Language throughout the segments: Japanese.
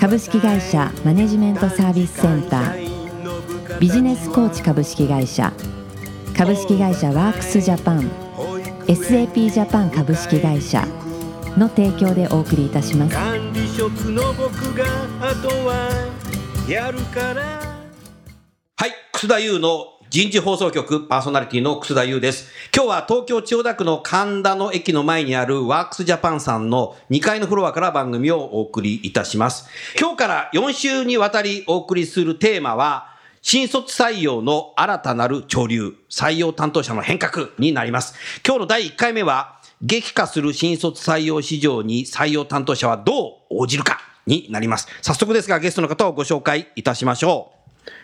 株式会社マネジメントサービスセンター。ビジネスコーチ株式会社。株式会社ワークスジャパン。SAP ジャパン株式会社。の提供でお送りいたします。管理職の僕があとはやるから。はい、楠田優の人事放送局パーソナリティの楠田優です。今日は東京千代田区の神田の駅の前にあるワークスジャパンさんの2階のフロアから番組をお送りいたします。今日から4週にわたりお送りするテーマは、新卒採用の新たなる潮流、採用担当者の変革になります。今日の第1回目は、激化する新卒採用市場に採用担当者はどう応じるかになります。早速ですがゲストの方をご紹介いたしましょう。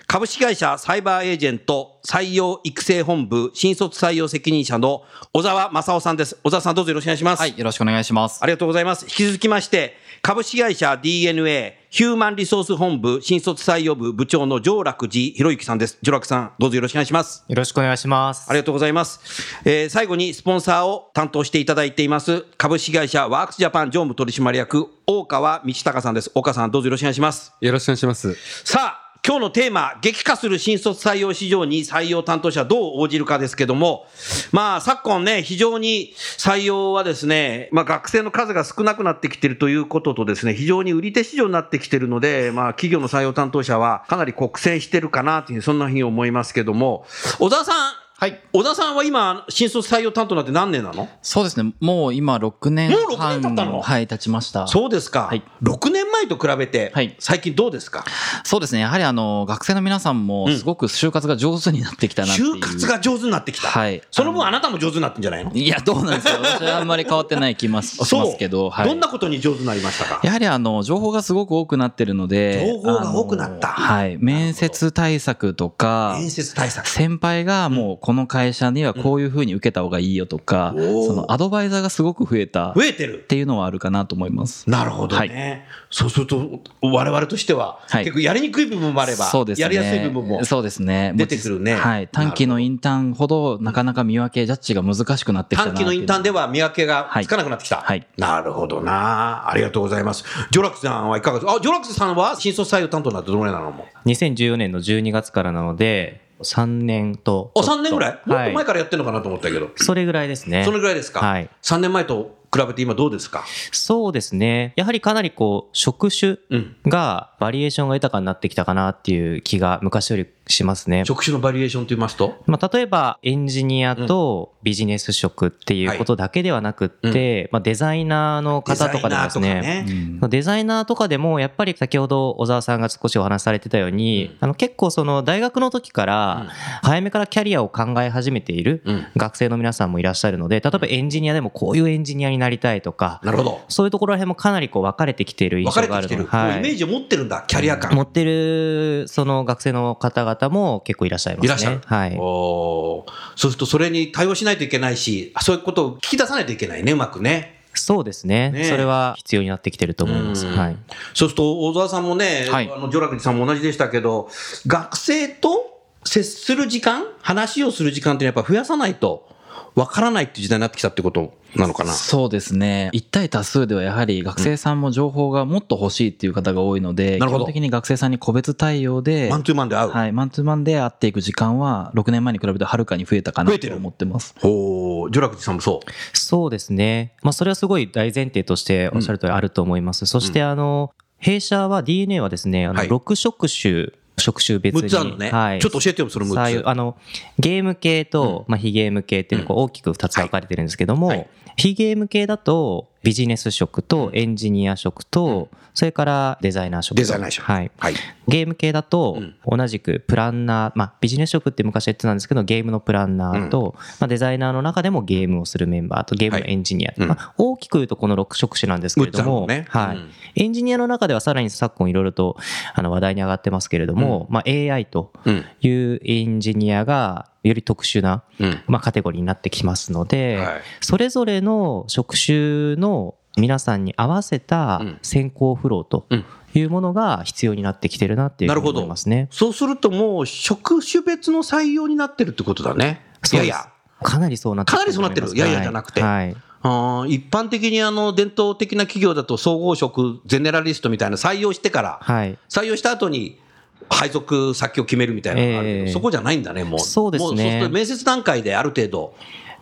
株式会社サイバーエージェント採用育成本部新卒採用責任者の小沢正夫さんです。小沢さんどうぞよろしくお願いします。はい、よろしくお願いします。ありがとうございます。引き続きまして、株式会社 DNA ヒューマンリソース本部新卒採用部部長の上楽寺博之さんです。上楽さん、どうぞよろしくお願いします。よろしくお願いします。ありがとうございます。えー最後にスポンサーを担当していただいています、株式会社ワークスジャパン常務取締役、大川道隆さんです。大川さん、どうぞよろしくお願いします。よろしくお願いします。さあ、今日のテーマ、激化する新卒採用市場に採用担当者どう応じるかですけども、まあ、昨今ね、非常に採用はですね、まあ、学生の数が少なくなってきてるということとですね、非常に売り手市場になってきてるので、まあ、企業の採用担当者はかなり苦戦してるかなという、そんなふうに思いますけども、小沢さん、はい。小田さんは今、新卒採用担当になって何年なの？そうですね。もう今6年もう6半。年経ったの？はい、経ちました。そうですか。はい6年前と比べて、はい最近どうですか？そうですね。やはりあの、学生の皆さんもすごく就活が上手になってきたなっていう。就活が上手になってきた。はいその分あなたも上手になってんじゃないの？いや、どうなんですか私はあんまり変わってない気ます しますけど、はい。どんなことに上手になりましたか？やはりあの、情報がすごく多くなってるので。情報が多くなったはい。面接対策とか、面接対策。先輩がもうこの会社にはこういうふうに受けた方がいいよとか、おーそのアドバイザーがすごく増えたっ増えてる。ていうのはあるかなと思います。なるほどね。そうすると、我々としては、はい結構やりにくい部分もあれば、そうですね。やりやすい部分も。そうですね。出てくるねはい。短期のインターンほど、なかなか見分け、ジャッジが難しくなってきたな短期のインターンで。では見分けがつかなくなってきた。はいなるほどな。ありがとうございます。ジョラクさんはいかがですか？あ、ジョラクさんは新卒採用担当になってどのぐらいなの？もう2014年の12月からなので、3年と。あ、3年ぐらい？もっとはい前からやってるのかなと思ったけど。それぐらいですね。そのぐらいですか？はい。3年前と比べて今どうですか？そうですね。やはりかなりこう、職種うん。が、バリエーションが豊かになってきたかなっていう気が昔よりしますね。職種のバリエーションと言いますと？まあ、例えばエンジニアとビジネス職っていうことだけではなくって、まあ、デザイナーの方とかでもですデザイナーねとかね。うん。デザイナーとかでもやっぱり先ほど小沢さんが少しお話しされてたように、うん。あの結構その大学の時から早めからキャリアを考え始めているうん。学生の皆さんもいらっしゃるので例えばエンジニアでもこういうエンジニアになりたいとかなるほど。そういうところら辺もかなりこう分かれてきている印象がある。イメージを持ってるんだ、キャリア感。持ってるその学生の方々も結構いらっしゃいますね。いらっしゃる。はい。おーそうするとそれに対応しないといけないし、そういうことを聞き出さないといけないね、うまくね。そうですねねそれは必要になってきてると思います。うんはい。そうすると、小沢さんもね、はいあの、ジョラクジさんも同じでしたけど、学生と接する時間、話をする時間ってやっぱ増やさないと、わからないっていう時代になってきたってことなのかな？そうですね。一対多数ではやはり学生さんも情報がもっと欲しいっていう方が多いので、なるほど基本的に学生さんに個別対応で、マンツーマンで会う？はい、マンツーマンで会っていく時間は6年前に比べてはるかに増えたかな増えてる？と思ってます。おージョラクジさんもそう？そうですね。まあ、それはすごい大前提としておっしゃる通りあると思います。そして、あの、弊社は DNA はですね、あの、はい6職種、職種別に。6つあるのね。はい。ちょっと教えてよ、その6つ。あの、ゲーム系と、まあ、非ゲーム系っていうのが大きく2つ分かれてるんですけども、はい非ゲーム系だと、ビジネス職とエンジニア職と、それからデザイナー職と。デザイナー職。はい。はい。ゲーム系だとうん。同じくプランナー、まあ、ビジネス職って昔言ってたんですけどゲームのプランナーと、まあ、デザイナーの中でもゲームをするメンバーとゲームのエンジニア、まあ、大きく言うとこの6職種なんですけれども、はい。うん。エンジニアの中ではさらに昨今いろいろとあの話題に上がってますけれども、まあ、AI とうん。いうエンジニアがより特殊な、うん。まあ、カテゴリーになってきますので、はい。それぞれの職種の皆さんに合わせたうん選考フローとうんいうものが必要になってきてるなっていうふうに思いますね。そうするともう職種別の採用になってるってことだね。いやいや。かなりそうなってかなりそうなってるいやいやじゃなくてはい。あー一般的にあの伝統的な企業だと総合職、ゼネラリストみたいな採用してから、はい。採用した後に配属先を決めるみたいなのがあるけど、ええそこじゃないんだね、もう。そうですねそうすると面接段階である程度、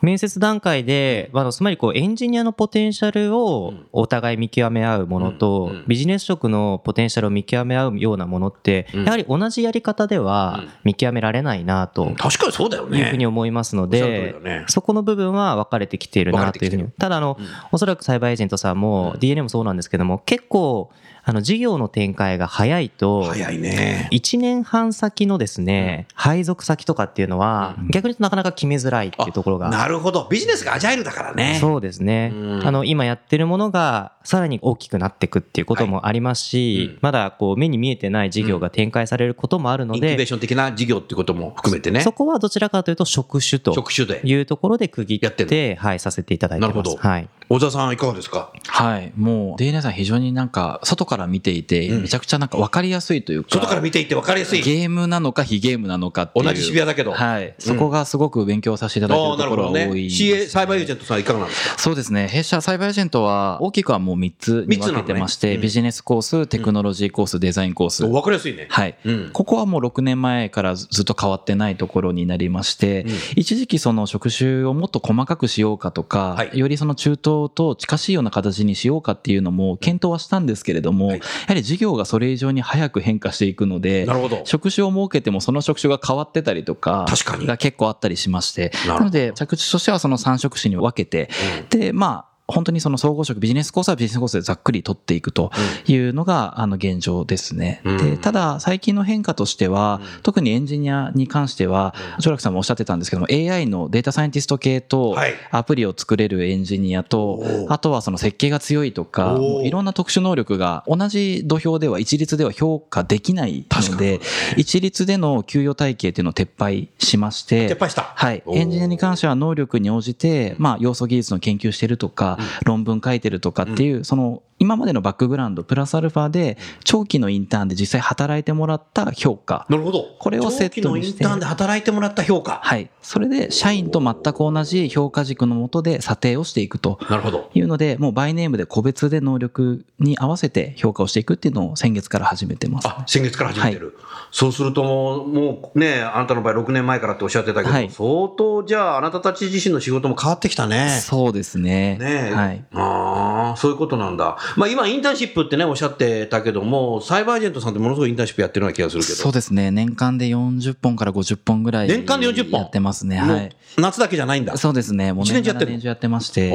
面接段階で、まあ、つまりこうエンジニアのポテンシャルをお互い見極め合うものと、ビジネス職のポテンシャルを見極め合うようなものって、うん。やはり同じやり方ではうん。見極められないなと。確かにそうだよね。いうふうに思いますのでそこの部分は分かれてきているなというふうに。ただあの、おそらくサイバーエージェントさんも DNA もそうなんですけども、結構、あの、事業の展開が早いと、早いね。1年半先のですね、配属先とかっていうのは、逆に言うとなかなか決めづらいっていうところが。なるほど。ビジネスがアジャイルだからね。そうですねう。んあの、今やってるものがさらに大きくなっていくっていうこともありますし、うんまだこう目に見えてない事業が展開されることもあるので、インキュベーション的な事業ってことも含めてね。そこはどちらかというと職種と職種で。いうところで区切やってはい、させていただいてます。なるほどはい。小沢さんいかがですか？はい。もう、DNA さん非常になんか、外から見ていて、うんめちゃくちゃなんか分かりやすいというか、外から見ていって分かりやすい。ゲームなのか非ゲームなのかっていう。同じ渋谷だけどはい。そこがすごく勉強させていただいてるところなるほどね。は多いね。CA、サイバーエージェントさんいかがなんですか？そうですね。弊社サイバーエージェントは大きくはもう3つに分けてまして、ビジネスコース、テクノロジーコース、デザインコース。分かりやすいね。はい。うん。ここはもう6年前からずっと変わってないところになりまして、一時期その職種をもっと細かくしようかとか、はいよりその中東と近しいような形にしようかっていうのも検討はしたんですけれども、はい。やはり事業がそれ以上に早く変化していくのでな、るほど。職種を設けてもその職種が変わってたりとか、確かに。が結構あったりしまして、なので着地としてはその3職種に分けて、で、まあ、本当にその総合職、ビジネスコースはビジネスコースでざっくり取っていくというのが、あの、現状ですね。うん。で、ただ、最近の変化としては、特にエンジニアに関しては、ジョラクさんもおっしゃってたんですけども、AI のデータサイエンティスト系とはい、アプリを作れるエンジニアとあとはその設計が強いとか、いろんな特殊能力が同じ土俵では一律では評価できないので、一律での給与体系っていうのを撤廃しまして、撤廃した。はい。エンジニアに関しては能力に応じて、まあ、要素技術の研究してるとか、論文書いてるとかっていう、その、今までのバックグラウンド、プラスアルファで、長期のインターンで実際働いてもらった評価。なるほど。これをセットにして長期のインターンで働いてもらった評価。はい。それで、社員と全く同じ評価軸のもとで査定をしていくと。なるほど。いうので、もうバイネームで個別で能力に合わせて評価をしていくっていうのを先月から始めてます。あ、先月から始めてる。そうするともう、ね、あなたの場合6年前からっておっしゃってたけど、はい相当じゃああなたたち自身の仕事も変わってきたね。そうですね。ねえ。はい。ああ、そういうことなんだ。まあ今、インターンシップってね、おっしゃってたけども、サイバーエージェントさんってものすごいインターンシップやってるような気がするけど。そうですね。年間で40本から50本ぐらい。年間で40本？やってますね。はい。夏だけじゃないんだ。そうですね。もう一年中やってるの？年中やってまして。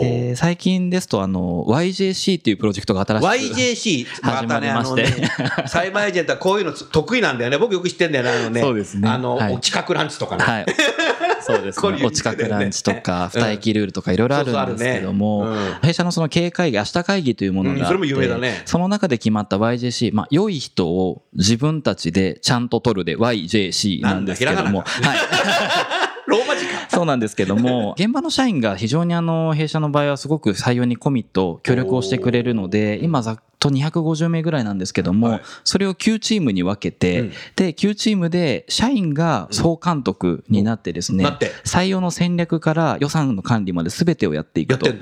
で、最近ですと、あの、YJC っていうプロジェクトが新しく。YJC、始まりましてたねサイバーエージェントはこういうの得意なんだよね。僕よく知ってんだよね。あのね。そうですねあの、はいお近くランチとかね。はい。そうですね。お近くランチとか、うん二駅ルールとかいろいろあるんですけども弊社のその経営会議、明日会議というものが名だねその中で決まった YJC、まあ、良い人を自分たちでちゃんと取るで YJC なんですけども、はい。ローマ字か。そうなんですけども、現場の社員が非常にあの、弊社の場合はすごく採用にコミット、協力をしてくれるので、今ざっと250名ぐらいなんですけども、はいそれを9チームに分けて、うんで、9チームで社員が総監督になってですね、なって採用の戦略から予算の管理まで全てをやっていくと。やっ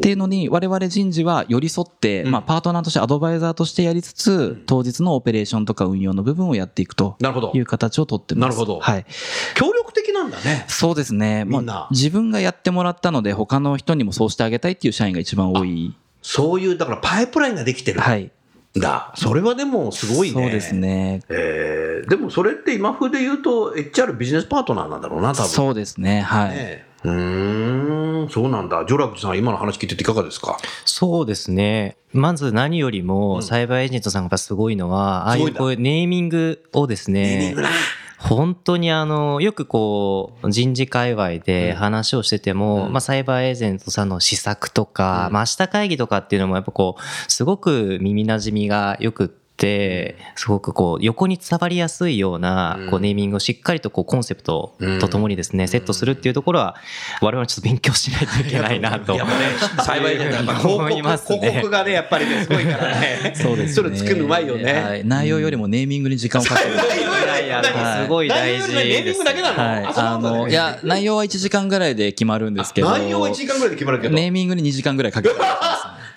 ていうのに我々人事は寄り添って、うんまあ、パートナーとしてアドバイザーとしてやりつつ、当日のオペレーションとか運用の部分をやっていくとなるほどい。う形をとってます。なるほどはい。協力的なんだね。そうですね。みんなまあ、自分がやってもらったので、他の人にもそうしてあげたいっていう社員が一番多い。そういう、だからパイプラインができてるんはい。だ。それはでもすごいね。そうです。ね。えー、でもそれって今風で言うと HR ビジネスパートナーなんだろうな、多分。そうですね。はい。ねうーん、そうなんだ。ジョラクさん、今の話聞いてていかがですか？そうですね。まず何よりも、サイバーエージェントさんがすごいのは、ああいうこういうネーミングをですね、本当にあの、よくこう、人事界隈で話をしてても、まあサイバーエージェントさんの施策とか、まあ明日会議とかっていうのもやっぱこう、すごく耳馴染みがよくって、すごくこう横に伝わりやすいようなこうネーミングをしっかりとこうコンセプトとともにですね、セットするっていうところは我々ちょっと勉強しないといけないなとやっぱね、幸いじゃない。やっぱ広思います告、ね。広告がね、やっぱりね、すごいからね。そうですね。それ作るのうまいよね。はい。内容よりもネーミングに時間をかける やい。や何すごい大事内容よりネーミングだけなの、はい、あのいや内容は1時間ぐらいで決まるんですけど。内容は1時間ぐらいで決まるけど。ネーミングに2時間ぐらいかけて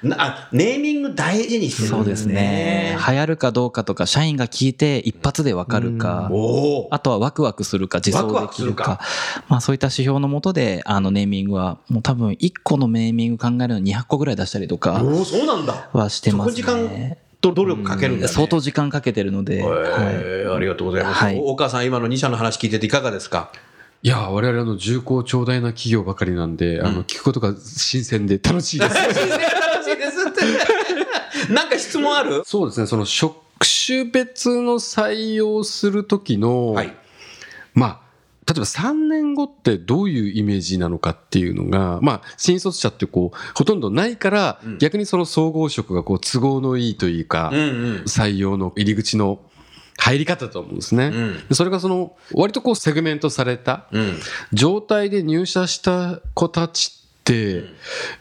な あネーミング大事にしてるんそうですね。流行るかどうかとか社員が聞いて一発でわかるか。おお。あとはワクワクするか自走できるか。まあ、そういった指標のもとであのネーミングはもう多分1個のネーミング考えるのに200個ぐらい出したりとかおお、そうなんだ。はしてますね。と努力かけるんだ、ね。相当時間かけてるので、はいえーありがとうございます。はいおお母さん、今の2社の話聞いてていかがですか？いや、我々あの重厚長大な企業ばかりなんで、あの聞くことが新鮮で楽しいです。楽しいですって。なんか質問ある？そうですね、その職種別の採用するときの、はい。まあ、例えば3年後ってどういうイメージなのかっていうのが、まあ、新卒者ってこう、ほとんどないから、うん逆にその総合職がこう、都合のいいというか。採用の入り口の入り方だと思うんですね。うんでそれがその、割とこう、セグメントされたうん。状態で入社した子たちって、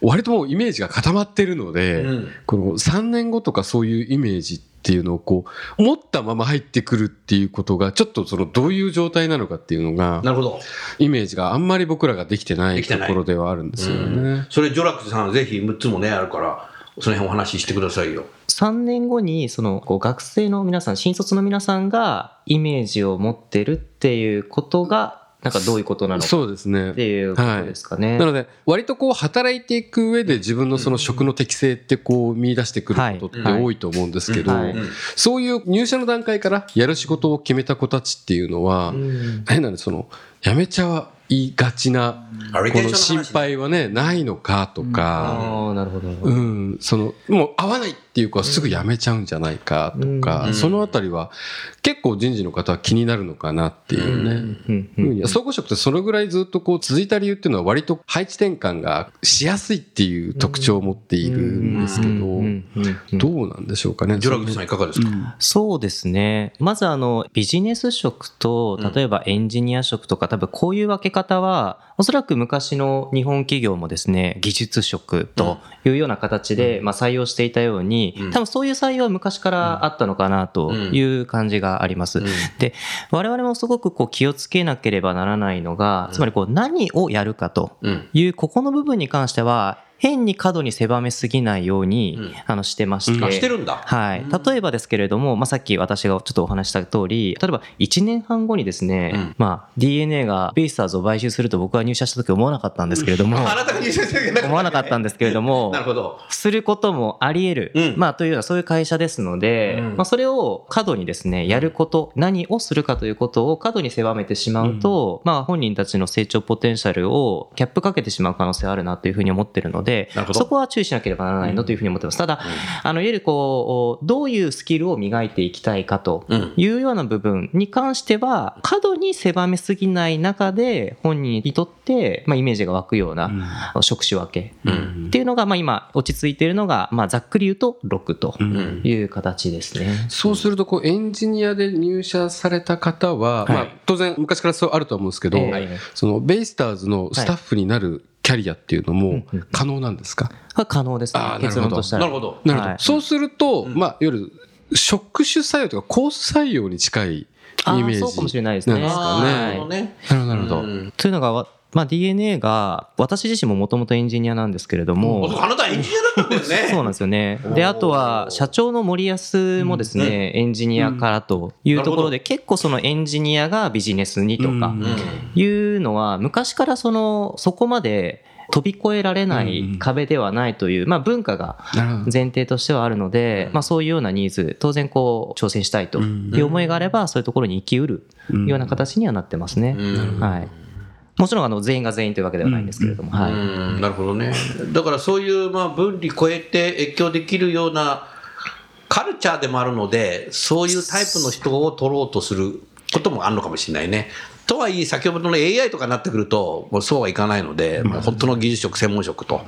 割ともうイメージが固まってるので、うんこの3年後とかそういうイメージっていうのをこう、持ったまま入ってくるっていうことが、ちょっとそのどういう状態なのかっていうのが、なるほど。イメージがあんまり僕らができてないところではあるんですよね。それ、ジョラックスさん、ぜひ6つもね、あるから、その辺お話ししてくださいよ。3年後にそのこう学生の皆さん新卒の皆さんがイメージを持ってるっていうことがなんかどういうことなのかそうですね。って。いうことですかね。なので、割とこう働いていく上で自分のその職の適性ってこう見出してくることってはい。多いと思うんですけどそういう入社の段階からやる仕事を決めた子たちっていうのは、うん。変なんでその、やめちゃいがちな、この心配はね、ないのかとか、ああなるほど。うん、その、もう合わないっていう子はすぐ辞めちゃうんじゃないかとか、うん。そのあたりは結構人事の方は気になるのかなっていうね。うん。ふうに総合職ってそのぐらいずっとこう続いた理由っていうのは割と配置転換がしやすいっていう特徴を持っているんですけど、どうなんでしょうかね？ジョラックスさん、いかがですか、そうですね。まずあの、ビジネス職と、例えばエンジニア職とか、多分こういう分け方は、おそらく昔の日本企業もですね、技術職というような形で、まあ、採用していたようにうん、多分そういう採用は昔からあったのかなという感じがあります。うん。で、我々もすごくこう気をつけなければならないのが、つまりこう何をやるかとうん。いう、ここの部分に関しては、変に過度に狭めすぎないように、うん。あのしてまして、あしてるんだ。はい、例えばですけれども、まあ、さっき私がちょっとお話しした通り例えば1年半後にですね、うん。まあ、DNA がベイスターズを買収すると僕は入社した時思わなかったんですけれども あなたが入社してる思わなかった。んですけれどもなるほど。することもあり得る、うん。まあ、というようなそういう会社ですので、うん。まあ、それを過度にですねやること何をするかということを過度に狭めてしまうと、まあ、本人たちの成長ポテンシャルをキャップかけてしまう可能性があるなというふうに思ってるのでなるほど。そこは注意しなければならないのというふうに思ってます。ただ、あのいわゆるこうどういうスキルを磨いていきたいかとうん。いうような部分に関しては過度に狭めすぎない中で本人にとって、まあ、イメージが湧くような職種分けうん。っていうのが、まあ、今落ち着いているのが、まあ、ざっくり言うと6とん。いう形ですね。そうするとこうエンジニアで入社された方は、はい。まあ、当然昔からそうあるとは思うんですけど、ええ。そのベイスターズのスタッフになるキャリアっていうのも可能なんですか、これ可能ですね。あーなるほど。結論としたら。なるほど。なるほど、はい。そうすると、まあ、いわゆる職種採用とかコース採用に近いイあメージーそうかもしれないですね。なるほどね。なるほどというのがわ、まあ、DNA が私自身ももともとエンジニアなんですけれども、あなたエンジニアだったんだよね。そうなんですよね。で、あとは、社長の森安もですね、エンジニアからというところで、結構そのエンジニアがビジネスにとかうんいうのは、昔からその、そこまで飛び越えられない壁ではないという、まあ文化が前提としてはあるので、まあそういうようなニーズ、当然こう、挑戦したいという思いがあれば、そういうところに生きうるような形にはなってますね。うん。はい。もちろんあの全員が全員というわけではないんですけれども、はい。うんなるほどね。だからそういうまあ分離超えて越境できるようなカルチャーでもあるので、そういうタイプの人を取ろうとすることもあるのかもしれないね。とはいえ、先ほどの AI とかになってくると、もうそうはいかないので、もう本当の技術職、専門職と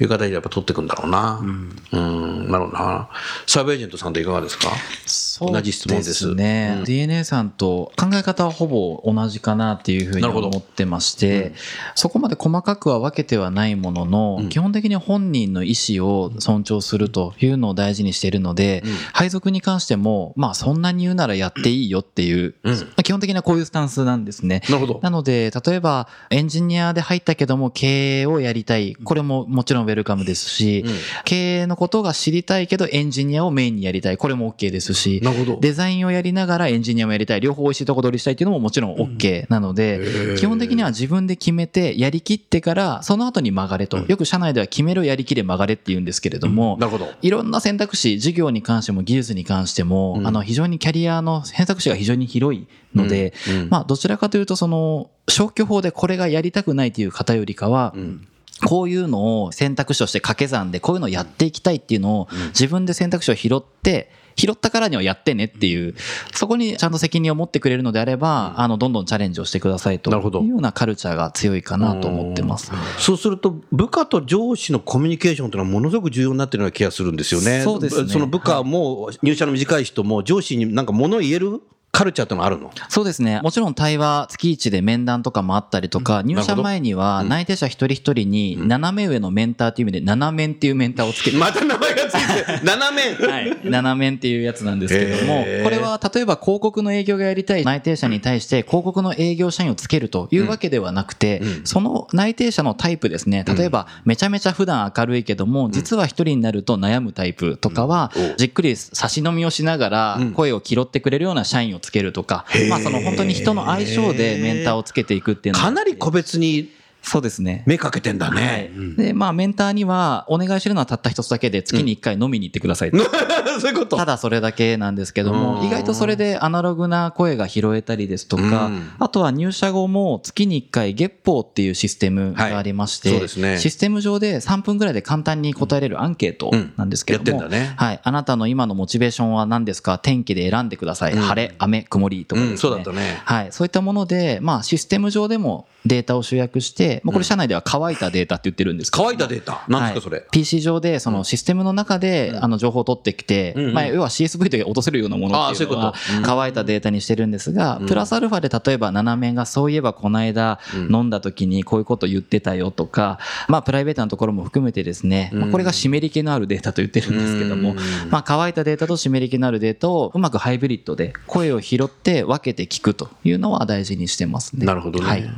いう形でやっぱ取っていくんだろうな。うん、なるほどな。サーブエージェントさんといかがですか？そう同じ質問です。ね、うん。DNA さんと考え方はほぼ同じかなっていうふうになるほど。思ってまして、そこまで細かくは分けてはないものの、うん。基本的に本人の意思を尊重するというのを大事にしているので、うん。配属に関しても、まあそんなに言うならやっていいよっていう、うん。まあ基本的にはこういうスタンスなんですね。なるほど。なので、例えばエンジニアで入ったけども経営をやりたい。これももちろんウェルカムですし、うん経営のことが知りたいけどエンジニアをメインにやりたい。これも OK ですし、なるほど。デザインをやりながらエンジニアもやりたい。両方美味しいとこ取りしたいっていうのももちろん OK なので、基本的には自分で決めてやりきってからその後に曲がれと。よく社内では決めろやりきれ曲がれって言うんですけれども、なるほど。いろんな選択肢、事業に関しても技術に関しても、うんあの非常にキャリアの選択肢が非常に広いので、うんうん。まあどちらかというとその消去法でこれがやりたくないという方よりかは、うん。こういうのを選択肢として掛け算でこういうのをやっていきたいっていうのを自分で選択肢を拾って拾ったからにはやってねっていうそこにちゃんと責任を持ってくれるのであればあのどんどんチャレンジをしてくださいというようなカルチャーが強いかなと思ってます。そうすると、部下と上司のコミュニケーションというのはものすごく重要になってるような気がするんですよね。そうですね。その部下も、入社の短い人も、上司になんか物を言えるカルチャーってのはあるの？そうですね。もちろん対話月一で面談とかもあったりとか、入社前には内定者一人一人に斜め上のメンターっていう意味で、斜面っていうメンターをつけて。また名前がついてる、斜め。はい。斜面っていうやつなんですけどもこれは例えば広告の営業がやりたい内定者に対して広告の営業社員をつけるというわけではなくて、うん。その内定者のタイプですね。例えばめちゃめちゃ普段明るいけども、実は一人になると悩むタイプとかはじっくり差し飲みをしながらうん。声を拾ってくれるような社員をつけるとか、まあその本当に人の相性でメンターをつけていくっていうのがかなり個別にそうですね。目かけてんだはねい。。で、まあ、メンターには、お願いしてるのはたった一つだけで、月に一回飲みに行ってくださいと。そういうこと。ただそれだけなんですけどうんも、意外とそれでアナログな声が拾えたりですとかうん、あとは入社後も月に1回月報っていうシステムがありまして、ですねシステム上で3分ぐらいで簡単に答えれるアンケートなんですけども、ねはい、あなたの今のモチベーションは何ですか？天気で選んでください。うん晴れ、雨、曇りとかですね。うん、そうだったね。はい。そういったもので、まあ、システム上でもデータを集約して、まあ、これ社内では乾いたデータって言ってるんですけど。も乾いたデータ？なんですか、それ？はい。PC 上でそのシステムの中であの情報を取ってきて、うんうん。まあ、要は CSV で落とせるようなものっていうのは乾いたデータにしてるんですが、プラスアルファで例えば斜めがそういえばこの間飲んだ時にこういうこと言ってたよとか、まあプライベートなところも含めてですね、まあこれが湿り気のあるデータと言ってるんですけども、まあ乾いたデータと湿り気のあるデータをうまくハイブリッドで声を拾って分けて聞くというのは大事にしてますね。なるほどね。はい。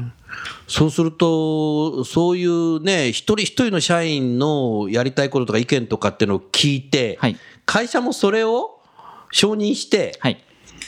そうすると、そういうね、一人一人の社員のやりたいこととか意見とかっていうのを聞いて、はい。会社もそれを承認して、はい。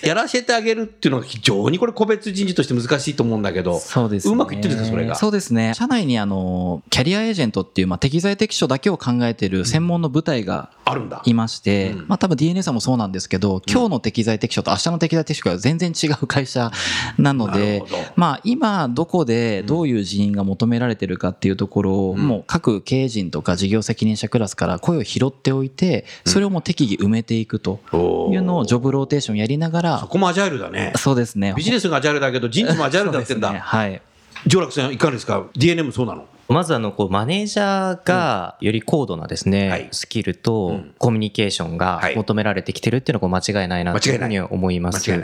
やらせてあげるっていうのが非常にこれ個別人事として難しいと思うんだけど、そうです、ね。うまくいってるんですか、それが？そうですね。社内にあの、キャリアエージェントっていう、まあ、適材適所だけを考えている専門の部隊があるんだ。いまして、うんまあ多分 DNA さんもそうなんですけど、今日の適材適所と明日の適材適所が全然違う会社なのでまあ今どこでどういう人員が求められてるかっていうところを、もう各経営陣とか事業責任者クラスから声を拾っておいて、それをもう適宜埋めていくというのをジョブローテーションやりながそら、こもアジャイルだね。そうですね。ビジネスがアジャイルだけど、人事もアジャイルだってんそうですねだ。はい。上楽さん、いかがですか ?DNA もそうなの？まずあの、こう、マネージャーがより高度なですね、はい。スキルとうん。コミュニケーションがはい。求められてきてるっていうのはこう間違いないなというふうには思います。間違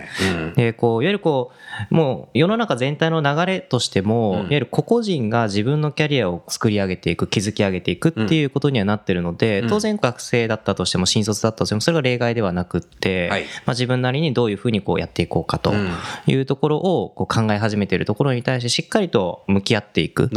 いで、こう、いわゆるこう、もう世の中全体の流れとしても、うん。いわゆる個々人が自分のキャリアを作り上げていく、築き上げていくっていうことにはなってるので、うん。当然学生だったとしても、新卒だったとしても、それが例外ではなくって、はい。まあ、自分なりにどういうふうにこうやっていこうかというところをこう考え始めているところに対して、しっかりと向き合っていく。っ。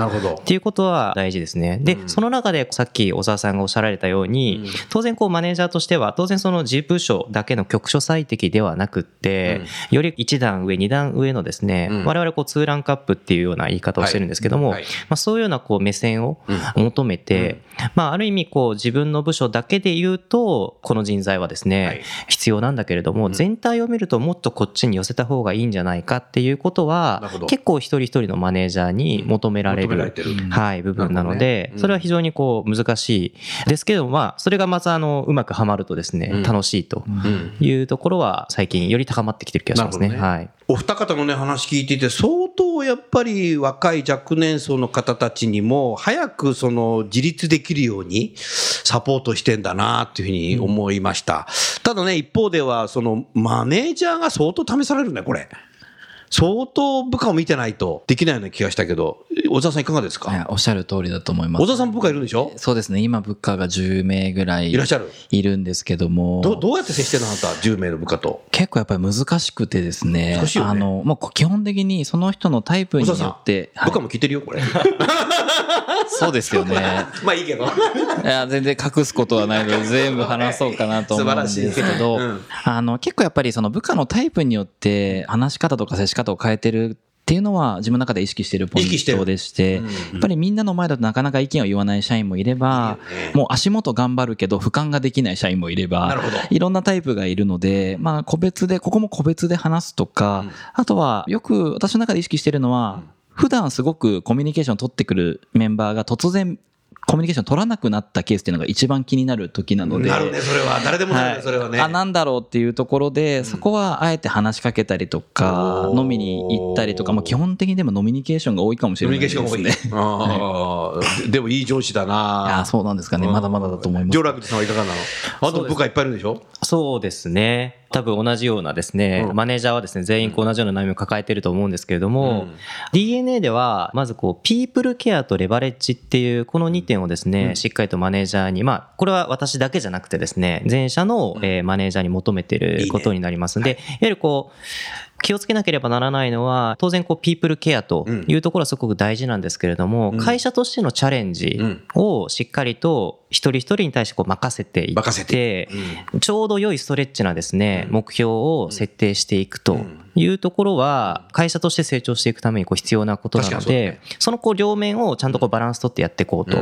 ていうこことは大事ですね。で、その中でさっき小沢さんがおっしゃられたように、当然こうマネージャーとしては、当然その自部署だけの局所最適ではなくって、より1段上、2段上のですね、うん。我々こうツーランカップっていうような言い方をしてるんですけども、はい。はい。まあ、そういうようなこう目線を求めて、まあ、ある意味こう自分の部署だけで言うと、この人材はですね、はい。必要なんだけれども、全体を見るともっとこっちに寄せた方がいいんじゃないかっていうことは、結構一人一人のマネージャーに求められる。求められてる。はい、部分なのでね、うん。それは非常にこう難しいですけども、まあ、それがまたあの、うまくはまるとですねうん、楽しいとうん。いうところは最近より高まってきてる気がしますね。ねはい。お二方のね話聞いていて相当やっぱり若い若年層の方たちにも早くその自立できるようにサポートしてんだなっていうふうに思いました、ただね一方ではそのマネージャーが相当試されるねこれ相当部下を見てないとできないような気がしたけど小沢さんいかがですか？おっしゃる通りだと思います。小沢さん部下いるんでしょ？そうですね。今部下が10名ぐらいいらっしゃる。いるんですけども。どどうやって接してるのあなた？10名の部下と。結構やっぱり難しくてですね。難しいよね。あのもう基本的にその人のタイプによって、はい。部下も聞いてるよこれ。そうですよね。まあいいけど。いや全然隠すことはないので 全部話そうかなと思うんですけど、うんあの結構やっぱりその部下のタイプによって話し方とか接し方を変えてるっていうのは自分の中で意識しているポイントでして、うんやっぱりみんなの前だとなかなか意見を言わない社員もいれば、ねもう足元頑張るけど俯瞰ができない社員もいればいろんなタイプがいるので、まあ個別で、ここも個別で話すとか、あとはよく私の中で意識してるのは、普段すごくコミュニケーション取ってくるメンバーが突然コミュニケーション取らなくなったケースっていうのが一番気になる時なので。なるねそれは。誰でもなるねそれはね、あなんだろうっていうところで、そこはあえて話しかけたりとか飲みに行ったりとか、まあ、基本的にでもノミニケーションが多いかもしコれないミュニケーですね。ションが多い。ああ、ででもいい上司だいなや。そうなんですかね。まだまだだと思います。上楽さんはいかがなの？あと部下いっぱいいるんでしょ？そうですね。多分同じようなですね、うん。マネージャーはですね、全員こう同じような悩みを抱えていると思うんですけれども、うん。DNA では、まずこう、ピープルケアとレバレッジっていう、この2点をですね、しっかりとマネージャーに、まあ、これは私だけじゃなくてですね、全社の、えーマネージャーに求めていることになりますんで、いわゆるこう、気をつけなければならないのは、当然こう、ピープルケアというところはすごく大事なんですけれども、うん。会社としてのチャレンジをしっかりと一人一人に対してこう任せていって、任せて。ちょうど良いストレッチなですね、目標を設定していくというところは、会社として成長していくためにこう必要なことなので、そのこう両面をちゃんとこうバランス取ってやっていこうと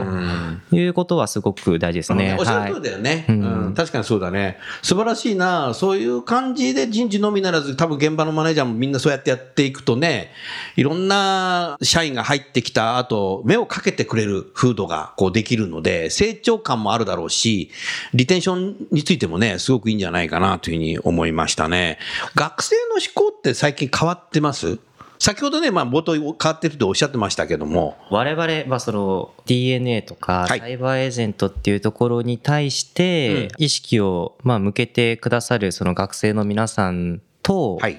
いうことはすごく大事ですね。おっしゃはい。る通りだよね、ううんん。確かにそうだね。素晴らしいな。そういう感じで人事のみならず、多分現場のマネージャーもみんなそうやってやっていくとね、いろんな社員が入ってきた後、目をかけてくれる風土がこうできるので、成長感もあるだろうし、リテンションについてもね、すごくいいんじゃないかなというふうに思いましたね。学生の思考って最近変わってます？先ほどね、まあ冒頭変わってるとおっしゃってましたけども、我々はその DNA とかはい。サイバーエージェントっていうところに対して意識をまあ向けてくださるその学生の皆さんと、はい。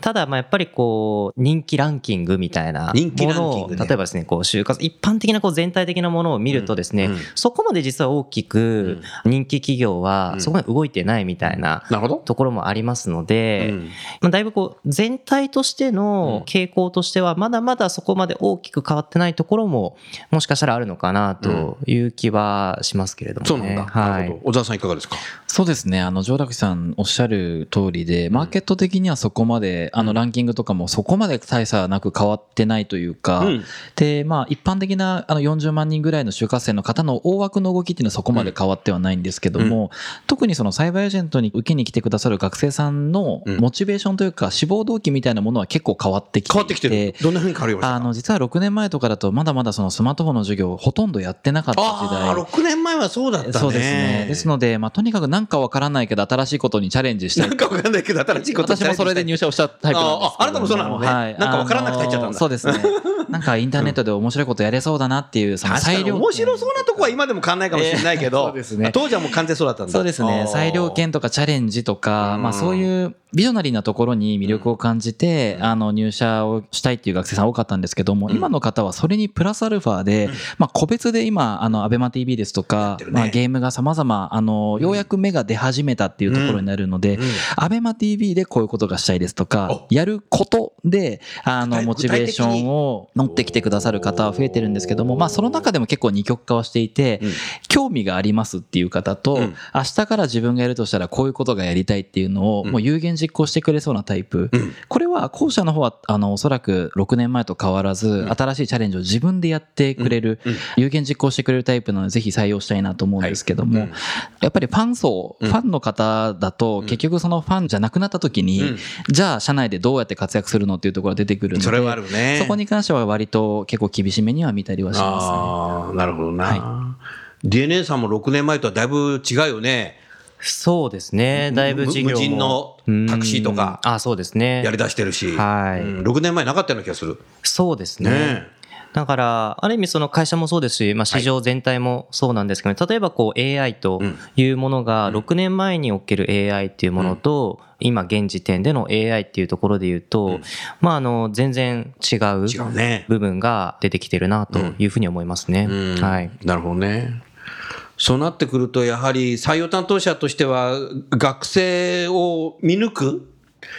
ただまあやっぱりこう人気ランキングみたいなものを例えばですねこう就活一般的なこう全体的なものを見るとですね、うんうんそこまで実は大きく人気企業はそこまで動いてないみたいな。ところもありますので、うんまあ、だいぶこう全体としての傾向としてはまだまだそこまで大きく変わってないところももしかしたらあるのかなという気はしますけれどもね。そうなんだ。はいなるほど。小沢さんいかがですか？そうですね。あの、上楽さんおっしゃる通りで、マーケット的にはそこまで、あの、ランキングとかもそこまで大差なく変わってないというか、うんで、まあ、一般的な、あの、40万人ぐらいの就活生の方の大枠の動きっていうのはそこまで変わってはないんですけども、特にそのサイバーエージェントに受けに来てくださる学生さんのうんモチベーションというか、志望動機みたいなものは結構変わってきて変わってきてる。どんな風に変わりました？かあの、実は6年前とかだと、まだまだそのスマートフォンの授業をほとんどやってなかった時代。ああ、6年前はそうだったね。そうですね。ですので、まあ、とにかくなんかわからないけど、新しいことにチャレンジしたいなん。かわかんないけど、新しいこと私もそれで入社をしたタイプなんですあああなたもそうなのね。はい。なんかわからなくて入っちゃったんだ。そうですね。なんかインターネットで面白いことやれそうだなっていう、その裁量。面白そうなとこは今でも変わんないかもしれないけど、えーそうですね。当時はもう完全そうだったんだ。そうですね。裁量権とかチャレンジとか、まあそういうビジョナリーなところに魅力を感じて、あの入社をしたいっていう学生さん多かったんですけども、今の方はそれにプラスアルファで、まあ個別で今、あの、アベマ TV ですとか、まあゲームが様々、あの、ようやく目芽が出始めたっていうところになるので、アベマ TV でこういうことがしたいですとか、やることで、あの、モチベーションを乗ってきてくださる方は増えてるんですけども、まあ、その中でも結構二極化をしていて、うん。興味がありますっていう方と、うん。明日から自分がやるとしたらこういうことがやりたいっていうのを、もう有言実行してくれそうなタイプ。うん。これは後者の方は、あの、おそらく6年前と変わらず、新しいチャレンジを自分でやってくれる、うん。うん。有言実行してくれるタイプなので、ぜひ採用したいなと思うんですけども、やっぱりファン層、うんファンの方だと、結局そのファンじゃなくなった時に、うんじゃあ社内でどうやって活躍するのっていうところが出てくるので、それはあるね。そこに関しては割と結構厳しめには見たりはしますね。ああ、なるほどな。は DNA さんも6年前とはだいぶ違うよね。そうですね。だいぶ事業も無人のタクシーとかうんあ、そうですね。やり出してるし、はいうん6年前なかったような気がする。そうですね。ねだから、ある意味その会社もそうですし、まあ市場全体もそうなんですけど、例えばこう AI というものが6年前における AI っていうものと、今現時点での AI っていうところで言うと、まああの、全然違う。部分が出てきてるなというふうに思いますね。うんはい。なるほどね。そうなってくると、やはり採用担当者としては、学生を見抜く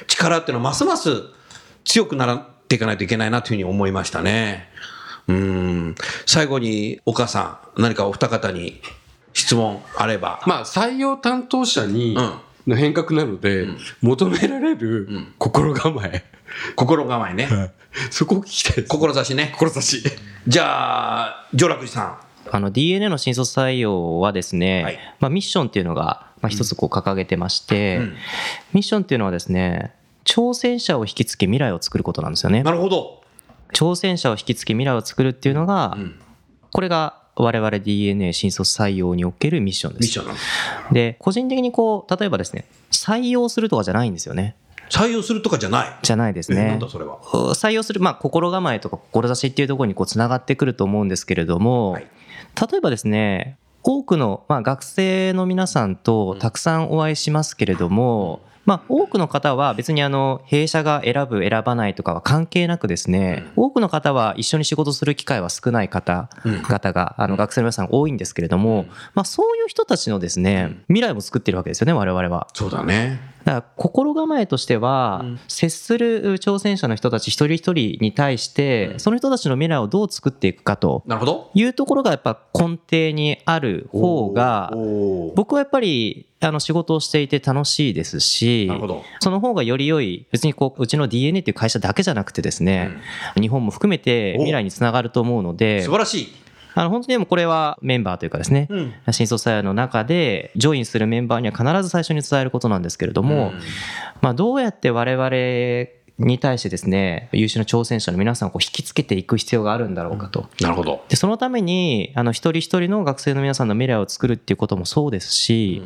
力っていうのは、ますます強くならっていかないといけないなというふうに思いましたね。うん。最後に、岡さん、何かお二方に質問あれば。まあ、採用担当者に、うんの変革なので、求められる心構え。心構えね。そこを聞きたいです。志ね。志。じゃあ、上楽寺さあの DNA の新卒採用はですね、はいまあ、ミッションっていうのが、まあ、一つこう掲げてまして、うんミッションっていうのはですね挑戦者を引きつけ未来を作ることなんですよねん。なるほど。挑戦者を引きつけ未来を作るっていうのが、ん。これが我々 DNA 新卒採用におけるミッションです。で個人的にこう例えばですね採用するとかじゃないんですよね。採用するとかじゃない。じゃないですね。採用する、まあ、心構えとか志っていうところにこうつながってくると思うんですけれども、はい。例えばですね多くの、まあ、学生の皆さんとたくさんお会いしますけれども、まあ、多くの方は別にあの弊社が選ぶ選ばないとかは関係なくですね、多くの方は一緒に仕事する機会は少ない方々が、あの学生の皆さん多いんですけれども、まあ、そういう人たちのですね未来も作ってるわけですよね我々は。そうだね。だから心構えとしては、接する挑戦者の人たち一人一人に対して、その人たちの未来をどう作っていくかと。いうところがやっぱ根底にある方が僕はやっぱりあの仕事をしていて楽しいですし。その方がより良い別にこううちの DNA っていう会社だけじゃなくてですね、日本も含めて未来につながると思うので素晴らしい。あの本当にでもこれはメンバーというかですね、うん。新卒採用の中でジョインするメンバーには必ず最初に伝えることなんですけれども、まあ、どうやって我々に対してですね優秀な挑戦者の皆さんをこう引きつけていく必要があるんだろうかと。なるほど。でそのためにあの一人一人の学生の皆さんの未来を作るっていうこともそうですし、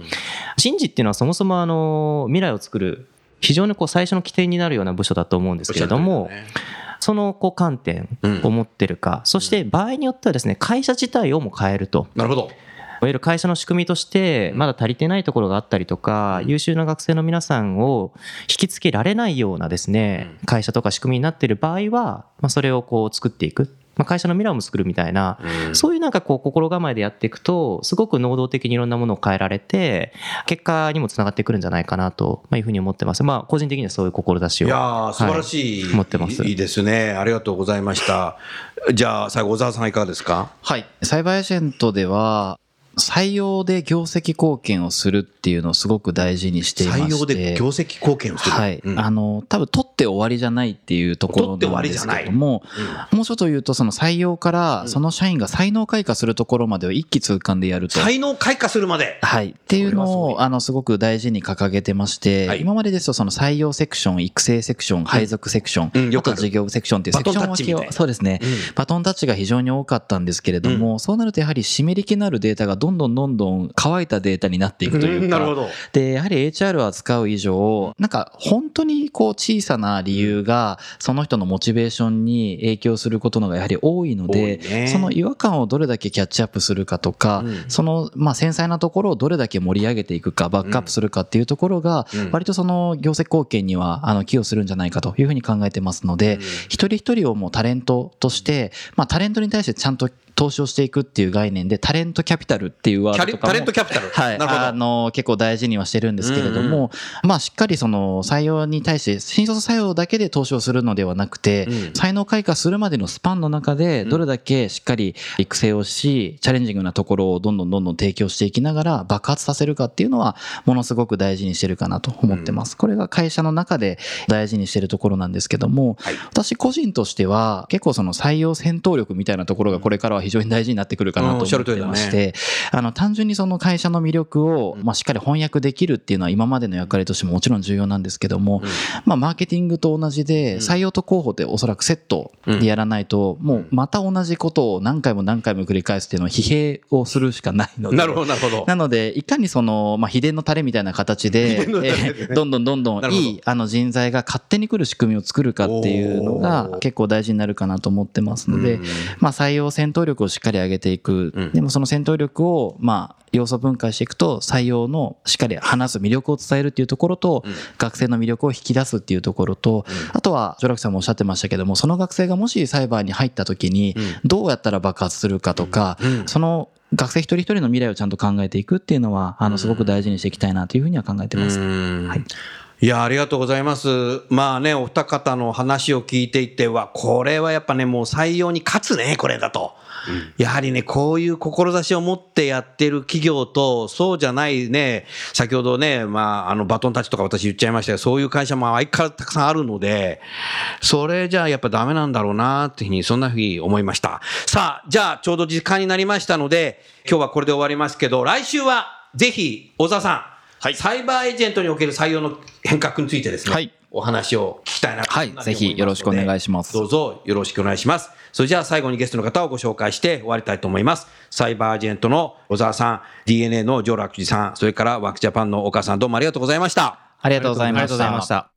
人事っていうのはそもそもあの未来を作る非常にこう最初の起点になるような部署だと思うんですけれども、ねそのこう観点を持ってるか、そして場合によってはですね会社自体をも変えると。なるほど。いわゆる会社の仕組みとしてまだ足りてないところがあったりとか優秀な学生の皆さんを引きつけられないようなですね会社とか仕組みになっている場合はまあそれをこう作っていく。まあ、会社の未来も作るみたいな、そういうなんかこう心構えでやっていくとすごく能動的にいろんなものを変えられて結果にもつながってくるんじゃないかなとまあいうふうに思ってますまあ個人的にはそういう志をいやー素晴らしい、はい思ってますいいですね。ありがとうございました。じゃあ、最後、小沢さんいかがですか？はい。サイバーエージェントでは、採用で業績貢献をするっていうのをすごく大事にしていまして。採用で業績貢献をする。はい。うんあの、多分取って終わりじゃないっていうところなんですけども、もうちょっと言うと、その採用から、その社員が才能開花するところまでを一気通貫でやると。才能開花するまで。はい。っていうのを、あの、すごく大事に掲げてまして、はい今までですと、その採用セクション、育成セクション、配属セクション、うんよくあと事業セクションっていうセクション分けを、そうですね、バトンタッチが非常に多かったんですけれども、そうなるとやはり湿り気のあるデータがどんどんどんどん乾いたデータになっていくというか、うんなるほど。で、やはり HR を扱う以上、なんか本当にこう小さな理由がその人のモチベーションに影響することのがやはり多いので、ね。その違和感をどれだけキャッチアップするかとか、うん。そのまあ繊細なところをどれだけ盛り上げていくかバックアップするかっていうところがうん。割とその業績貢献にはあの寄与するんじゃないかというふうに考えてますので、一人一人をもうタレントとして、まあ、タレントに対してちゃんと投資をしていくっていう概念でタレントキャピタルっていうワードとかもキャリタレントキャピタル。はい。あの結構大事にはしてるんですけれども、まあしっかりその採用に対して新卒採用だけで投資をするのではなくて、うん。才能開花するまでのスパンの中でどれだけしっかり育成をしチャレンジングなところをどんどんどんどん提供していきながら爆発させるかっていうのはものすごく大事にしてるかなと思ってます。これが会社の中で大事にしてるところなんですけども、はい。私個人としては結構その採用戦闘力みたいなところがこれからは非常に大事になってくるかなと思ってまして、あの単純にその会社の魅力を、まあ、しっかり翻訳できるっていうのは今までの役割としてももちろん重要なんですけども、まあ、マーケティングと同じで採用と候補っておそらくセットでやらないと、もうまた同じことを何回も何回も繰り返すっていうのは疲弊をするしかないので。なるほど、なるほど。なので、いかにその、まあ、秘伝のタレみたいな形で、どんどんどんどんいいあの人材が勝手に来る仕組みを作るかっていうのが結構大事になるかなと思ってますのでうん、まあ、採用戦闘力をしっかり上げていく。うん。でもその戦闘力を、まあ、要素分解していくと、採用のしっかり話す魅力を伝えるっていうところと、学生の魅力を引き出すっていうところと、あとは、ジョラクさんもおっしゃってましたけども、その学生がもしサイバーに入った時に、どうやったら爆発するかとか、その学生一人一人の未来をちゃんと考えていくっていうのは、あの、すごく大事にしていきたいなというふうには考えてます。はい。いや、ありがとうございます。まあね、お二方の話を聞いていては、これはやっぱね、もう採用に勝つね、これだと。やはりね、こういう志を持ってやってる企業と、そうじゃないね、先ほどね、まあ、あの、バトンタッチとか私言っちゃいましたけど、そういう会社も相変わらずたくさんあるので、それじゃあやっぱダメなんだろうな、っていうふうに、そんなふうに思いました。さあ、じゃあ、ちょうど時間になりましたので、今日はこれで終わりますけど、来週は、ぜひ、小沢さん、はいサイバーエージェントにおける採用の変革についてですね、はいお話を聞きたいなとはいぜひよろしくお願いしますどうぞよろしくお願いします。それじゃあ最後にゲストの方をご紹介して終わりたいと思います。サイバーエージェントの小沢さん、DNA のジョーラクジさん、それからワークジャパンの岡さん、どうもありがとうございました。ありがとうございまありがとうございまし。た。